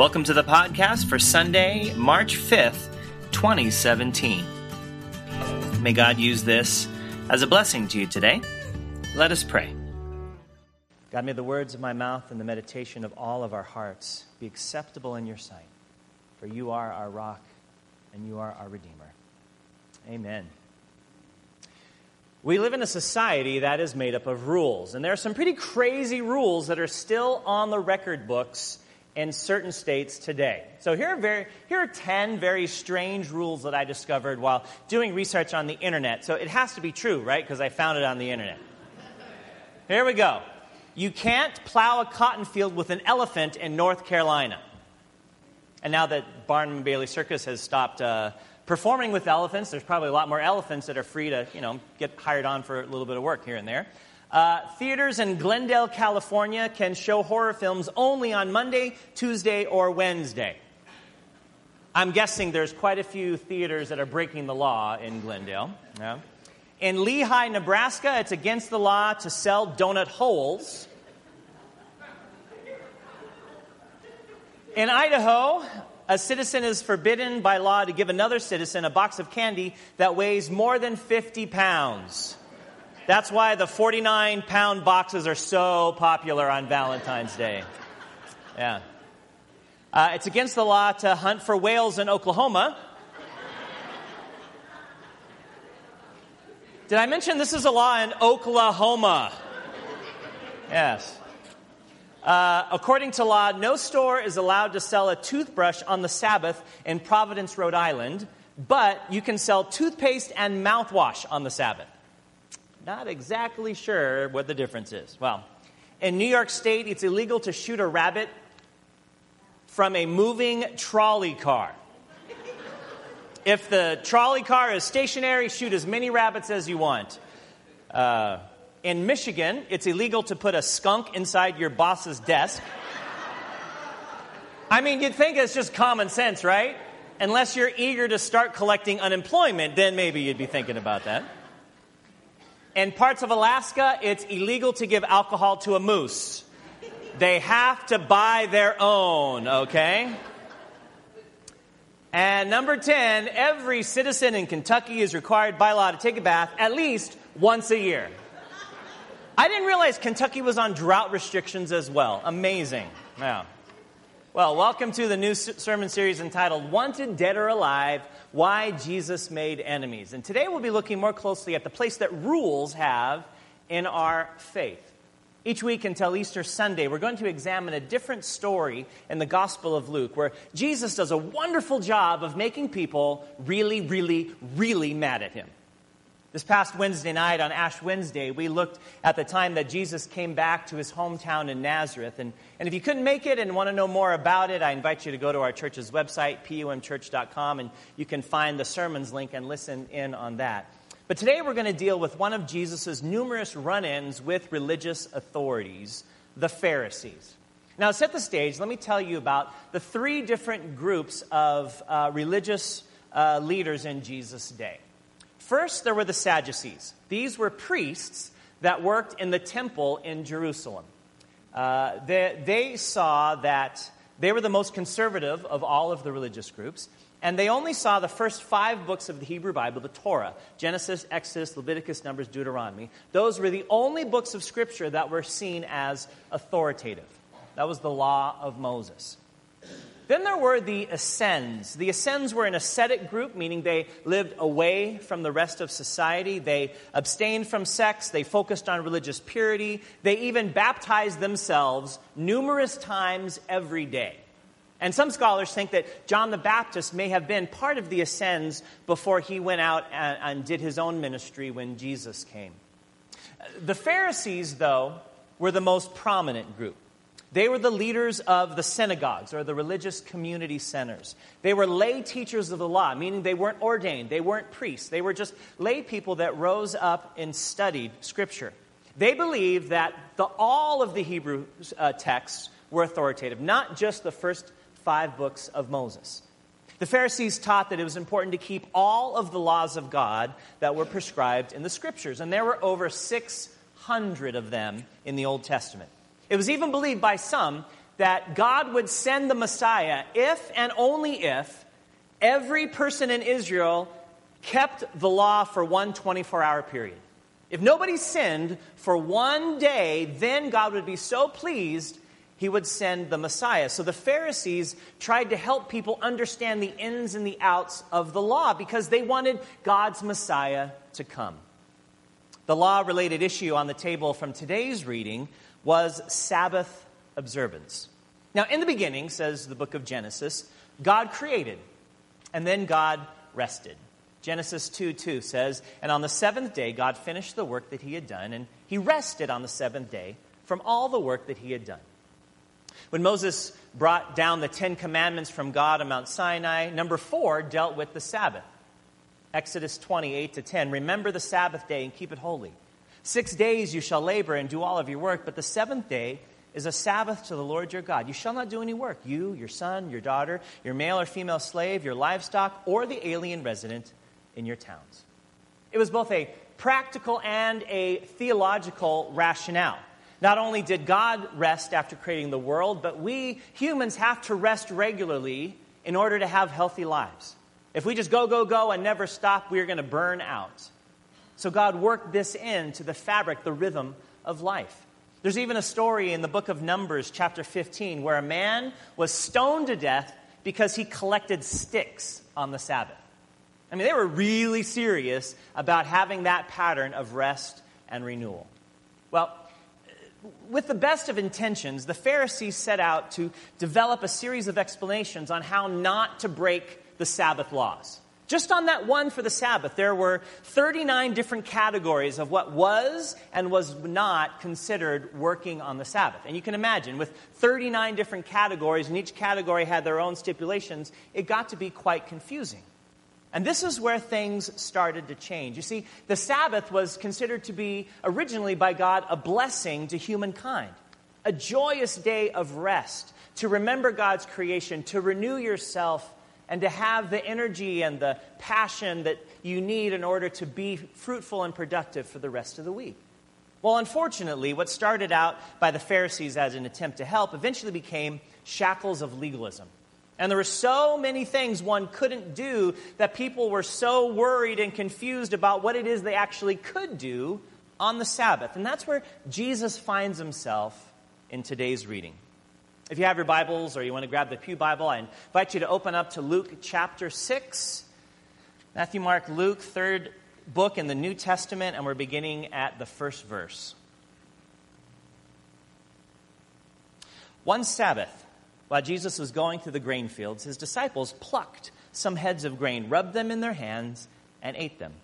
Welcome to the podcast for Sunday, March 5th, 2017. May God use this as a blessing to you today. Let us pray. God, may the words of my mouth and the meditation of all of our hearts be acceptable in your sight, for you are our rock and you are our Redeemer. Amen. We live in a society that is made up of rules, and there are some pretty crazy rules that are still on the record books in certain states today. So here are, very, here are 10 very strange rules that I discovered while doing research on the internet. So it has to be true, right? Because I found it on the internet. Here we go. You can't plow a cotton field with an elephant in North Carolina. And now that Barnum and Bailey Circus has stopped uh, performing with elephants, there's probably a lot more elephants that are free to, you know, get hired on for a little bit of work here and there. Uh, theaters in Glendale, California can show horror films only on Monday, Tuesday, or Wednesday. I'm guessing there's quite a few theaters that are breaking the law in Glendale. Yeah. In Lehigh, Nebraska, it's against the law to sell donut holes. In Idaho, a citizen is forbidden by law to give another citizen a box of candy that weighs more than 50 pounds. That's why the 49 pound boxes are so popular on Valentine's Day. Yeah. Uh, it's against the law to hunt for whales in Oklahoma. Did I mention this is a law in Oklahoma? Yes. Uh, according to law, no store is allowed to sell a toothbrush on the Sabbath in Providence, Rhode Island, but you can sell toothpaste and mouthwash on the Sabbath. Not exactly sure what the difference is. Well, in New York State, it's illegal to shoot a rabbit from a moving trolley car. If the trolley car is stationary, shoot as many rabbits as you want. Uh, in Michigan, it's illegal to put a skunk inside your boss's desk. I mean, you'd think it's just common sense, right? Unless you're eager to start collecting unemployment, then maybe you'd be thinking about that. In parts of Alaska, it's illegal to give alcohol to a moose. They have to buy their own, okay? And number 10, every citizen in Kentucky is required by law to take a bath at least once a year. I didn't realize Kentucky was on drought restrictions as well. Amazing. Yeah. Well, welcome to the new sermon series entitled Wanted, Dead or Alive Why Jesus Made Enemies. And today we'll be looking more closely at the place that rules have in our faith. Each week until Easter Sunday, we're going to examine a different story in the Gospel of Luke where Jesus does a wonderful job of making people really, really, really mad at him. This past Wednesday night on Ash Wednesday, we looked at the time that Jesus came back to his hometown in Nazareth. And, and if you couldn't make it and want to know more about it, I invite you to go to our church's website, pumchurch.com, and you can find the sermons link and listen in on that. But today we're going to deal with one of Jesus' numerous run ins with religious authorities, the Pharisees. Now, to set the stage, let me tell you about the three different groups of uh, religious uh, leaders in Jesus' day. First, there were the Sadducees. These were priests that worked in the temple in Jerusalem. Uh, they, they saw that they were the most conservative of all of the religious groups, and they only saw the first five books of the Hebrew Bible, the Torah Genesis, Exodus, Leviticus, Numbers, Deuteronomy. Those were the only books of Scripture that were seen as authoritative. That was the law of Moses. Then there were the Essenes. The Essenes were an ascetic group, meaning they lived away from the rest of society. They abstained from sex. They focused on religious purity. They even baptized themselves numerous times every day. And some scholars think that John the Baptist may have been part of the Essenes before he went out and, and did his own ministry when Jesus came. The Pharisees, though, were the most prominent group. They were the leaders of the synagogues or the religious community centers. They were lay teachers of the law, meaning they weren't ordained, they weren't priests. They were just lay people that rose up and studied Scripture. They believed that the, all of the Hebrew uh, texts were authoritative, not just the first five books of Moses. The Pharisees taught that it was important to keep all of the laws of God that were prescribed in the Scriptures, and there were over 600 of them in the Old Testament. It was even believed by some that God would send the Messiah if and only if every person in Israel kept the law for one 24 hour period. If nobody sinned for one day, then God would be so pleased he would send the Messiah. So the Pharisees tried to help people understand the ins and the outs of the law because they wanted God's Messiah to come. The law related issue on the table from today's reading was Sabbath observance. Now, in the beginning, says the book of Genesis, God created, and then God rested. Genesis 2 2 says, And on the seventh day, God finished the work that he had done, and he rested on the seventh day from all the work that he had done. When Moses brought down the Ten Commandments from God on Mount Sinai, number four dealt with the Sabbath. Exodus 28 to 10 Remember the Sabbath day and keep it holy. Six days you shall labor and do all of your work, but the seventh day is a Sabbath to the Lord your God. You shall not do any work, you, your son, your daughter, your male or female slave, your livestock, or the alien resident in your towns. It was both a practical and a theological rationale. Not only did God rest after creating the world, but we humans have to rest regularly in order to have healthy lives. If we just go, go, go and never stop, we are going to burn out. So God worked this into the fabric, the rhythm of life. There's even a story in the book of Numbers, chapter 15, where a man was stoned to death because he collected sticks on the Sabbath. I mean, they were really serious about having that pattern of rest and renewal. Well, with the best of intentions, the Pharisees set out to develop a series of explanations on how not to break the Sabbath laws. Just on that one for the Sabbath, there were 39 different categories of what was and was not considered working on the Sabbath. And you can imagine, with 39 different categories, and each category had their own stipulations, it got to be quite confusing. And this is where things started to change. You see, the Sabbath was considered to be originally by God a blessing to humankind, a joyous day of rest, to remember God's creation, to renew yourself, and to have the energy and the passion that you need in order to be fruitful and productive for the rest of the week. Well, unfortunately, what started out by the Pharisees as an attempt to help eventually became shackles of legalism. And there were so many things one couldn't do that people were so worried and confused about what it is they actually could do on the Sabbath. And that's where Jesus finds himself in today's reading. If you have your Bibles or you want to grab the Pew Bible, I invite you to open up to Luke chapter 6. Matthew, Mark, Luke, third book in the New Testament, and we're beginning at the first verse. One Sabbath, while Jesus was going through the grain fields, his disciples plucked some heads of grain, rubbed them in their hands, and ate them.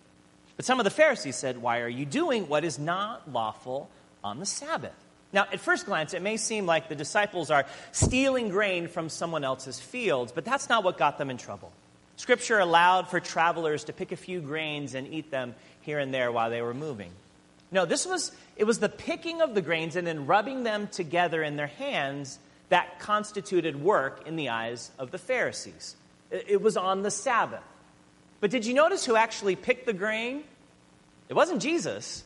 But some of the Pharisees said, Why are you doing what is not lawful on the Sabbath? Now, at first glance, it may seem like the disciples are stealing grain from someone else's fields, but that's not what got them in trouble. Scripture allowed for travelers to pick a few grains and eat them here and there while they were moving. No, this was it was the picking of the grains and then rubbing them together in their hands that constituted work in the eyes of the Pharisees. It was on the Sabbath. But did you notice who actually picked the grain? It wasn't Jesus,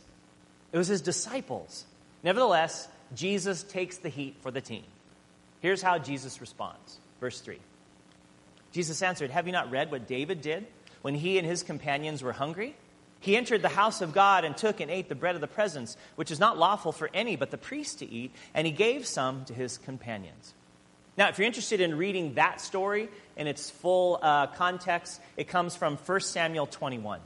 it was his disciples. Nevertheless, Jesus takes the heat for the team. Here's how Jesus responds. Verse 3. Jesus answered, Have you not read what David did when he and his companions were hungry? He entered the house of God and took and ate the bread of the presence, which is not lawful for any but the priest to eat, and he gave some to his companions. Now, if you're interested in reading that story in its full uh, context, it comes from 1 Samuel 21.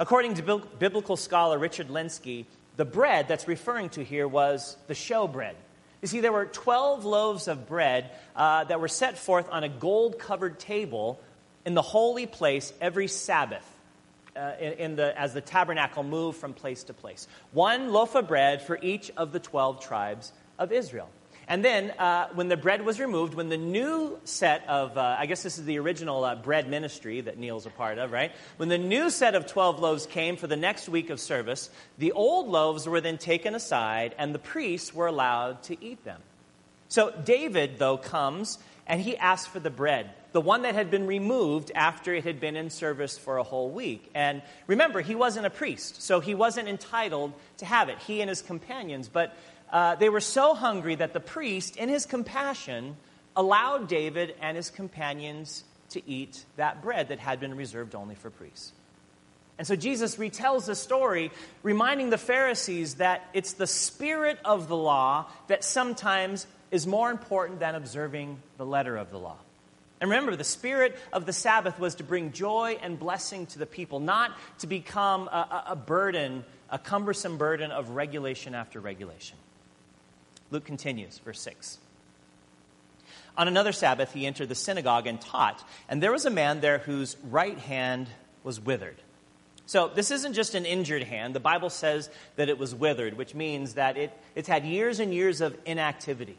According to biblical scholar Richard Lenski, the bread that's referring to here was the show bread. You see, there were 12 loaves of bread uh, that were set forth on a gold covered table in the holy place every Sabbath uh, in, in the, as the tabernacle moved from place to place. One loaf of bread for each of the 12 tribes of Israel. And then, uh, when the bread was removed, when the new set of, uh, I guess this is the original uh, bread ministry that Neil's a part of, right? When the new set of 12 loaves came for the next week of service, the old loaves were then taken aside, and the priests were allowed to eat them. So David, though, comes and he asks for the bread the one that had been removed after it had been in service for a whole week. And remember, he wasn't a priest, so he wasn't entitled to have it, he and his companions. But uh, they were so hungry that the priest, in his compassion, allowed David and his companions to eat that bread that had been reserved only for priests. And so Jesus retells the story, reminding the Pharisees that it's the spirit of the law that sometimes is more important than observing the letter of the law. And remember, the spirit of the Sabbath was to bring joy and blessing to the people, not to become a, a burden, a cumbersome burden of regulation after regulation. Luke continues, verse 6. On another Sabbath, he entered the synagogue and taught, and there was a man there whose right hand was withered. So, this isn't just an injured hand. The Bible says that it was withered, which means that it, it's had years and years of inactivity.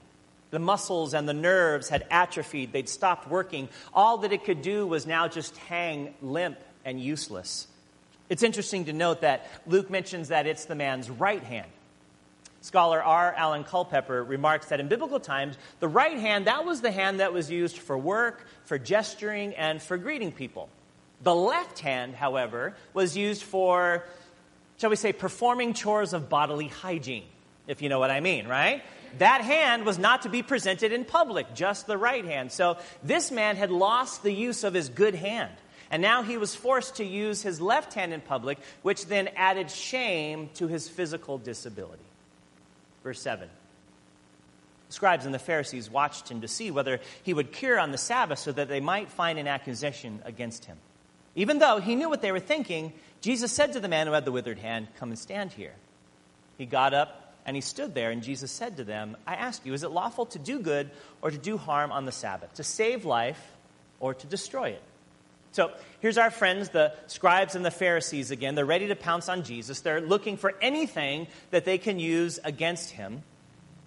The muscles and the nerves had atrophied, they'd stopped working. All that it could do was now just hang limp and useless. It's interesting to note that Luke mentions that it's the man's right hand. Scholar R. Alan Culpepper remarks that in biblical times, the right hand, that was the hand that was used for work, for gesturing, and for greeting people. The left hand, however, was used for, shall we say, performing chores of bodily hygiene, if you know what I mean, right? That hand was not to be presented in public, just the right hand. So this man had lost the use of his good hand. And now he was forced to use his left hand in public, which then added shame to his physical disability. Verse 7. The scribes and the Pharisees watched him to see whether he would cure on the Sabbath so that they might find an accusation against him. Even though he knew what they were thinking, Jesus said to the man who had the withered hand, Come and stand here. He got up and he stood there, and Jesus said to them, I ask you, is it lawful to do good or to do harm on the Sabbath, to save life or to destroy it? So here's our friends, the scribes and the Pharisees again. They're ready to pounce on Jesus. They're looking for anything that they can use against him.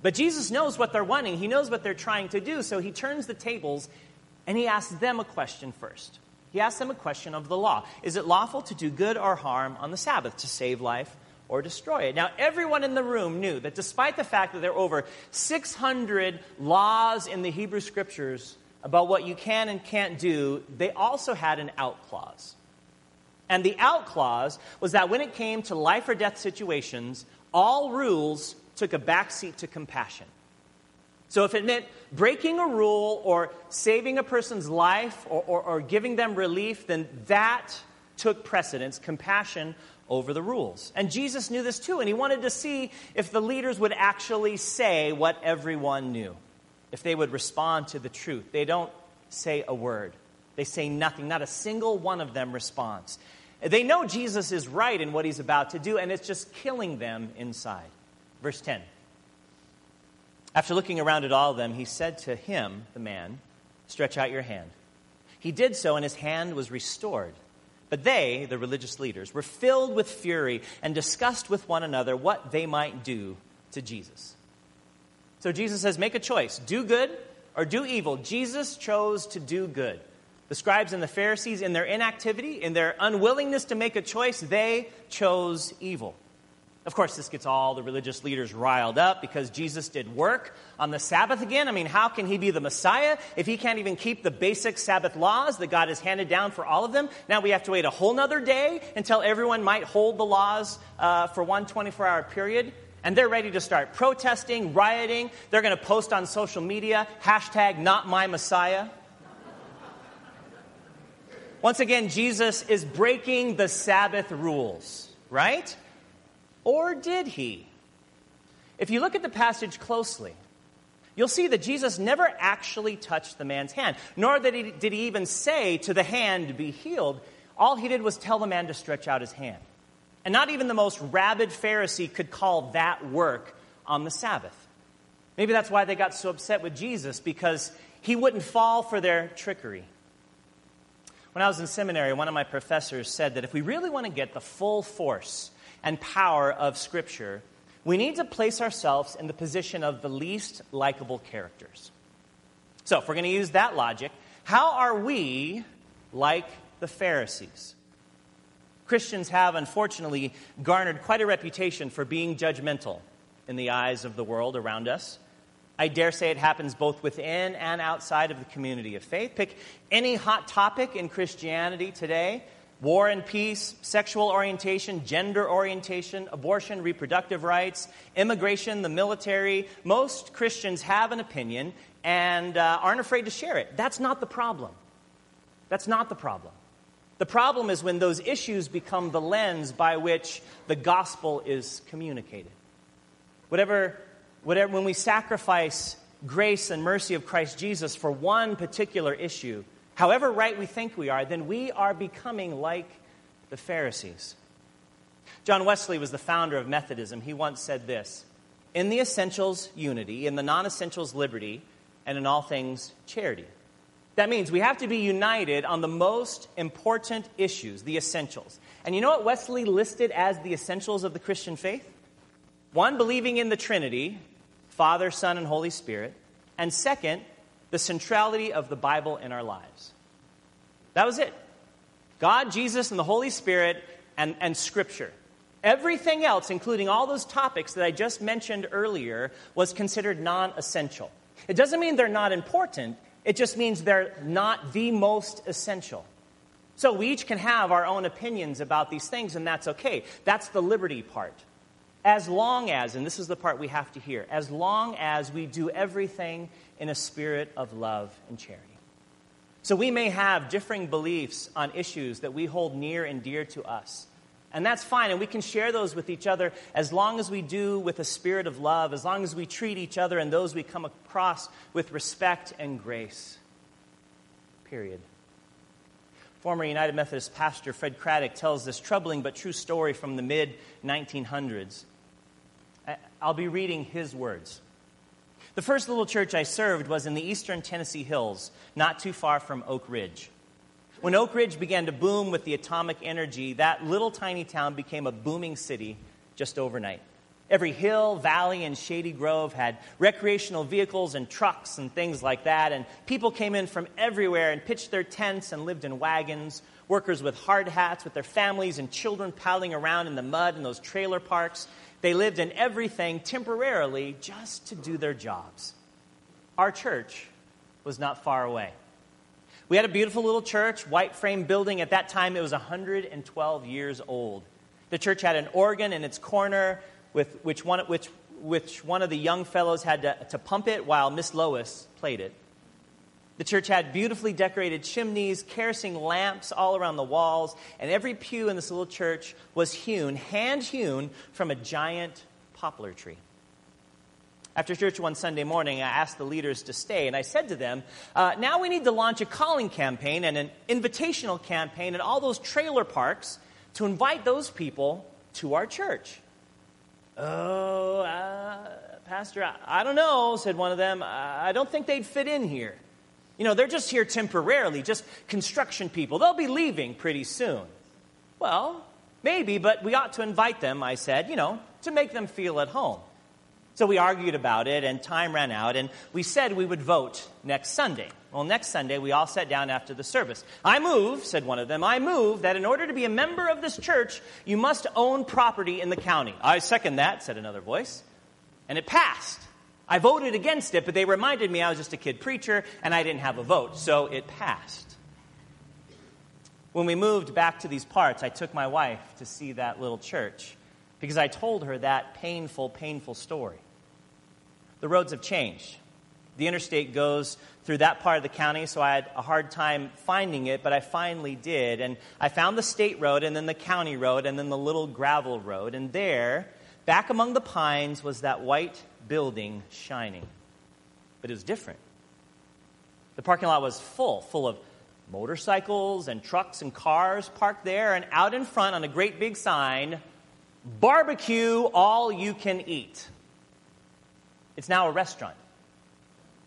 But Jesus knows what they're wanting, he knows what they're trying to do. So he turns the tables and he asks them a question first. He asks them a question of the law Is it lawful to do good or harm on the Sabbath, to save life or destroy it? Now, everyone in the room knew that despite the fact that there are over 600 laws in the Hebrew Scriptures about what you can and can't do, they also had an out clause. And the out clause was that when it came to life or death situations, all rules took a backseat to compassion. So if it meant breaking a rule or saving a person's life or, or, or, giving them relief, then that took precedence, compassion over the rules. And Jesus knew this too, and he wanted to see if the leaders would actually say what everyone knew, if they would respond to the truth. They don't say a word, they say nothing. Not a single one of them responds. They know Jesus is right in what he's about to do, and it's just killing them inside. Verse 10. After looking around at all of them, he said to him, the man, Stretch out your hand. He did so, and his hand was restored. But they, the religious leaders, were filled with fury and discussed with one another what they might do to Jesus. So Jesus says, Make a choice do good or do evil. Jesus chose to do good. The scribes and the Pharisees, in their inactivity, in their unwillingness to make a choice, they chose evil. Of course, this gets all the religious leaders riled up because Jesus did work on the Sabbath again. I mean, how can he be the Messiah if he can't even keep the basic Sabbath laws that God has handed down for all of them? Now we have to wait a whole nother day until everyone might hold the laws uh, for one 24 hour period. And they're ready to start protesting, rioting. They're going to post on social media hashtag not my Messiah. Once again, Jesus is breaking the Sabbath rules, right? Or did he? If you look at the passage closely, you'll see that Jesus never actually touched the man's hand, nor did he, did he even say to the hand be healed. All he did was tell the man to stretch out his hand. And not even the most rabid Pharisee could call that work on the Sabbath. Maybe that's why they got so upset with Jesus, because he wouldn't fall for their trickery. When I was in seminary, one of my professors said that if we really want to get the full force and power of Scripture, we need to place ourselves in the position of the least likable characters. So, if we're going to use that logic, how are we like the Pharisees? Christians have unfortunately garnered quite a reputation for being judgmental in the eyes of the world around us. I dare say it happens both within and outside of the community of faith. Pick any hot topic in Christianity today, war and peace, sexual orientation, gender orientation, abortion, reproductive rights, immigration, the military. Most Christians have an opinion and uh, aren't afraid to share it. That's not the problem. That's not the problem. The problem is when those issues become the lens by which the gospel is communicated. Whatever, whatever, when we sacrifice grace and mercy of Christ Jesus for one particular issue, however right we think we are, then we are becoming like the Pharisees. John Wesley was the founder of Methodism. He once said this In the essentials, unity, in the non essentials, liberty, and in all things, charity. That means we have to be united on the most important issues, the essentials. And you know what Wesley listed as the essentials of the Christian faith? One, believing in the Trinity, Father, Son, and Holy Spirit. And second, the centrality of the Bible in our lives. That was it. God, Jesus, and the Holy Spirit, and, and Scripture. Everything else, including all those topics that I just mentioned earlier, was considered non essential. It doesn't mean they're not important, it just means they're not the most essential. So we each can have our own opinions about these things, and that's okay. That's the liberty part. As long as, and this is the part we have to hear, as long as we do everything in a spirit of love and charity. So we may have differing beliefs on issues that we hold near and dear to us. And that's fine, and we can share those with each other as long as we do with a spirit of love, as long as we treat each other and those we come across with respect and grace. Period. Former United Methodist pastor Fred Craddock tells this troubling but true story from the mid 1900s. I'll be reading his words. The first little church I served was in the eastern Tennessee hills, not too far from Oak Ridge. When Oak Ridge began to boom with the atomic energy, that little tiny town became a booming city just overnight. Every hill, valley, and shady grove had recreational vehicles and trucks and things like that. And people came in from everywhere and pitched their tents and lived in wagons. Workers with hard hats, with their families and children paddling around in the mud in those trailer parks. They lived in everything temporarily just to do their jobs. Our church was not far away. We had a beautiful little church, white frame building. At that time, it was 112 years old. The church had an organ in its corner, with which one, which, which one of the young fellows had to, to pump it while Miss Lois played it. The church had beautifully decorated chimneys, kerosene lamps all around the walls, and every pew in this little church was hewn, hand hewn, from a giant poplar tree. After church one Sunday morning, I asked the leaders to stay, and I said to them, uh, Now we need to launch a calling campaign and an invitational campaign in all those trailer parks to invite those people to our church. Oh, uh, Pastor, I, I, don't know, said one of them. I don't think they'd fit in here. You know, they're just here temporarily, just construction people. They'll be leaving pretty soon. Well, maybe, but we ought to invite them, I said, you know, to make them feel at home. So we argued about it, and time ran out, and we said we would vote next Sunday. Well, next Sunday, we all sat down after the service. I move, said one of them, I move that in order to be a member of this church, you must own property in the county. I second that, said another voice. And it passed. I voted against it, but they reminded me I was just a kid preacher and I didn't have a vote, so it passed. When we moved back to these parts, I took my wife to see that little church because I told her that painful, painful story. The roads have changed. The interstate goes through that part of the county, so I had a hard time finding it, but I finally did. And I found the state road, and then the county road, and then the little gravel road. And there, back among the pines, was that white building shining. But it was different. The parking lot was full, full of motorcycles and trucks and cars parked there, and out in front on a great big sign barbecue all you can eat. It's now a restaurant.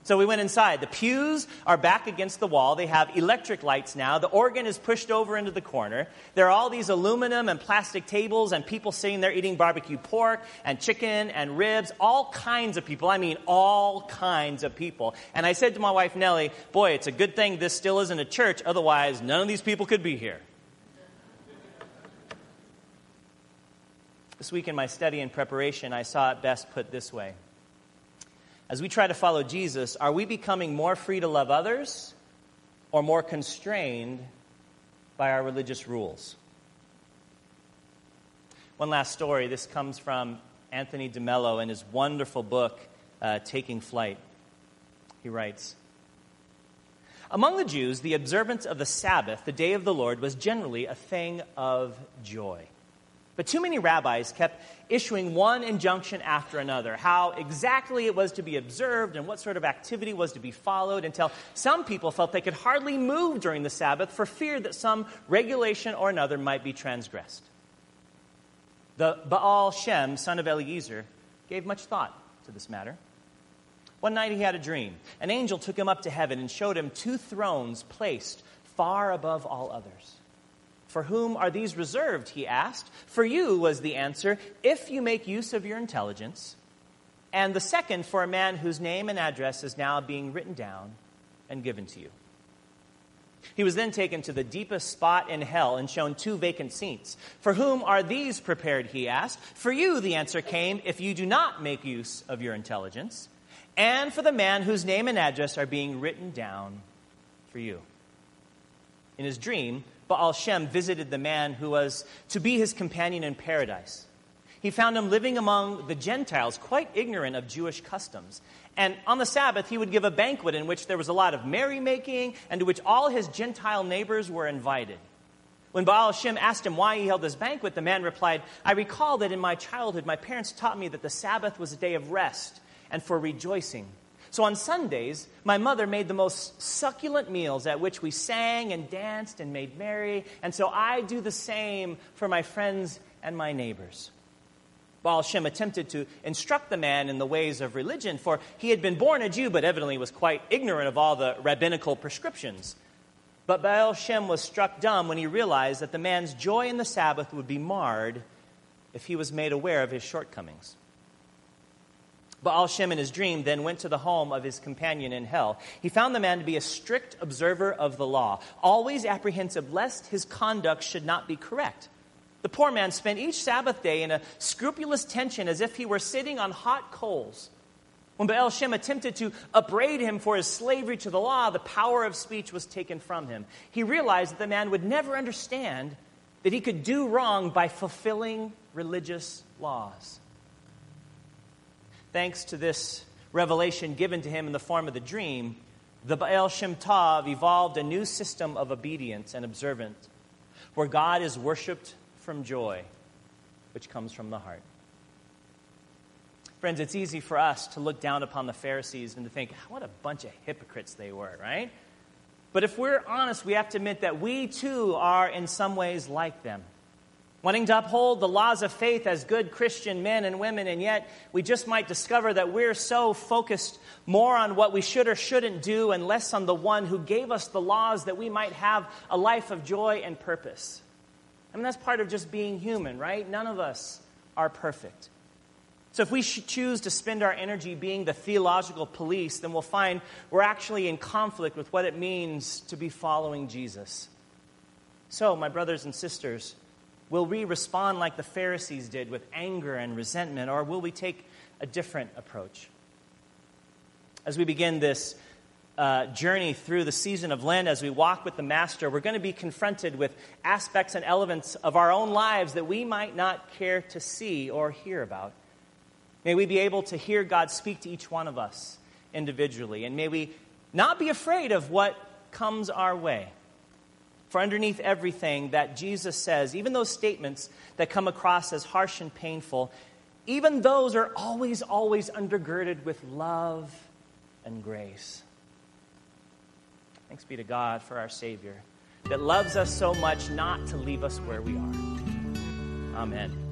So we went inside. The pews are back against the wall. They have electric lights now. The organ is pushed over into the corner. There are all these aluminum and plastic tables and people sitting there eating barbecue pork and chicken and ribs. All kinds of people. I mean, all kinds of people. And I said to my wife, Nellie, boy, it's a good thing this still isn't a church. Otherwise, none of these people could be here. This week in my study and preparation, I saw it best put this way. As we try to follow Jesus, are we becoming more free to love others or more constrained by our religious rules. One last story. This comes from Anthony DeMello in his wonderful book, uh, Taking Flight. He writes Among the Jews, the observance of the Sabbath, the day of the Lord, was generally a thing of joy. But too many rabbis kept issuing one injunction after another, how exactly it was to be observed and what sort of activity was to be followed, until some people felt they could hardly move during the Sabbath for fear that some regulation or another might be transgressed. The Baal Shem, son of Eliezer, gave much thought to this matter. One night he had a dream. An angel took him up to heaven and showed him two thrones placed far above all others. For whom are these reserved? He asked. For you, was the answer, if you make use of your intelligence. And the second, for a man whose name and address is now being written down and given to you. He was then taken to the deepest spot in hell and shown two vacant seats. For whom are these prepared? He asked. For you, the answer came, if you do not make use of your intelligence. And for the man whose name and address are being written down for you. In his dream, Baal Shem visited the man who was to be his companion in paradise. He found him living among the Gentiles, quite ignorant of Jewish customs. And on the Sabbath, he would give a banquet in which there was a lot of merrymaking and to which all his Gentile neighbors were invited. When Baal Shem asked him why he held this banquet, the man replied, I recall that in my childhood, my parents taught me that the Sabbath was a day of rest and for rejoicing. So on Sundays, my mother made the most succulent meals at which we sang and danced and made merry. And so I do the same for my friends and my neighbors. Baal Shem attempted to instruct the man in the ways of religion, for he had been born a Jew, but evidently was quite ignorant of all the rabbinical prescriptions. But Baal Shem was struck dumb when he realized that the man's joy in the Sabbath would be marred if he was made aware of his shortcomings. Baal Shem in his dream then went to the home of his companion in hell. He found the man to be a strict observer of the law, always apprehensive lest his conduct should not be correct. The poor man spent each Sabbath day in a scrupulous tension as if he were sitting on hot coals. When Baal Shem attempted to upbraid him for his slavery to the law, the power of speech was taken from him. He realized that the man would never understand that he could do wrong by fulfilling religious laws thanks to this revelation given to him in the form of the dream, the Baal Shem Tov evolved a new system of obedience and observance where God is worshiped from joy, which comes from the heart. Friends, it's easy for us to look down upon the Pharisees and to think, what a bunch of hypocrites they were, right? But if we're honest, we have to admit that we too are in some ways like them wanting to uphold the laws of faith as good Christian men and women, and yet we just might discover that we're so focused more on what we should or shouldn't do and less on the one who gave us the laws that we might have a life of joy and purpose. I mean, that's part of just being human, right? None of us are perfect. So, if we choose to spend our energy being the theological police, then we'll find we're actually in conflict with what it means to be following Jesus. So, my brothers and sisters, Will we respond like the Pharisees did with anger and resentment, or will we take a different approach? As we begin this uh, journey through the season of Lent, as we walk with the Master, we're going to be confronted with aspects and elements of our own lives that we might not care to see or hear about. May we be able to hear God speak to each one of us individually, and may we not be afraid of what comes our way. For underneath everything that Jesus says, even those statements that come across as harsh and painful, even those are always, always undergirded with love and grace. Thanks be to God for our Savior that loves us so much not to leave us where we are. Amen.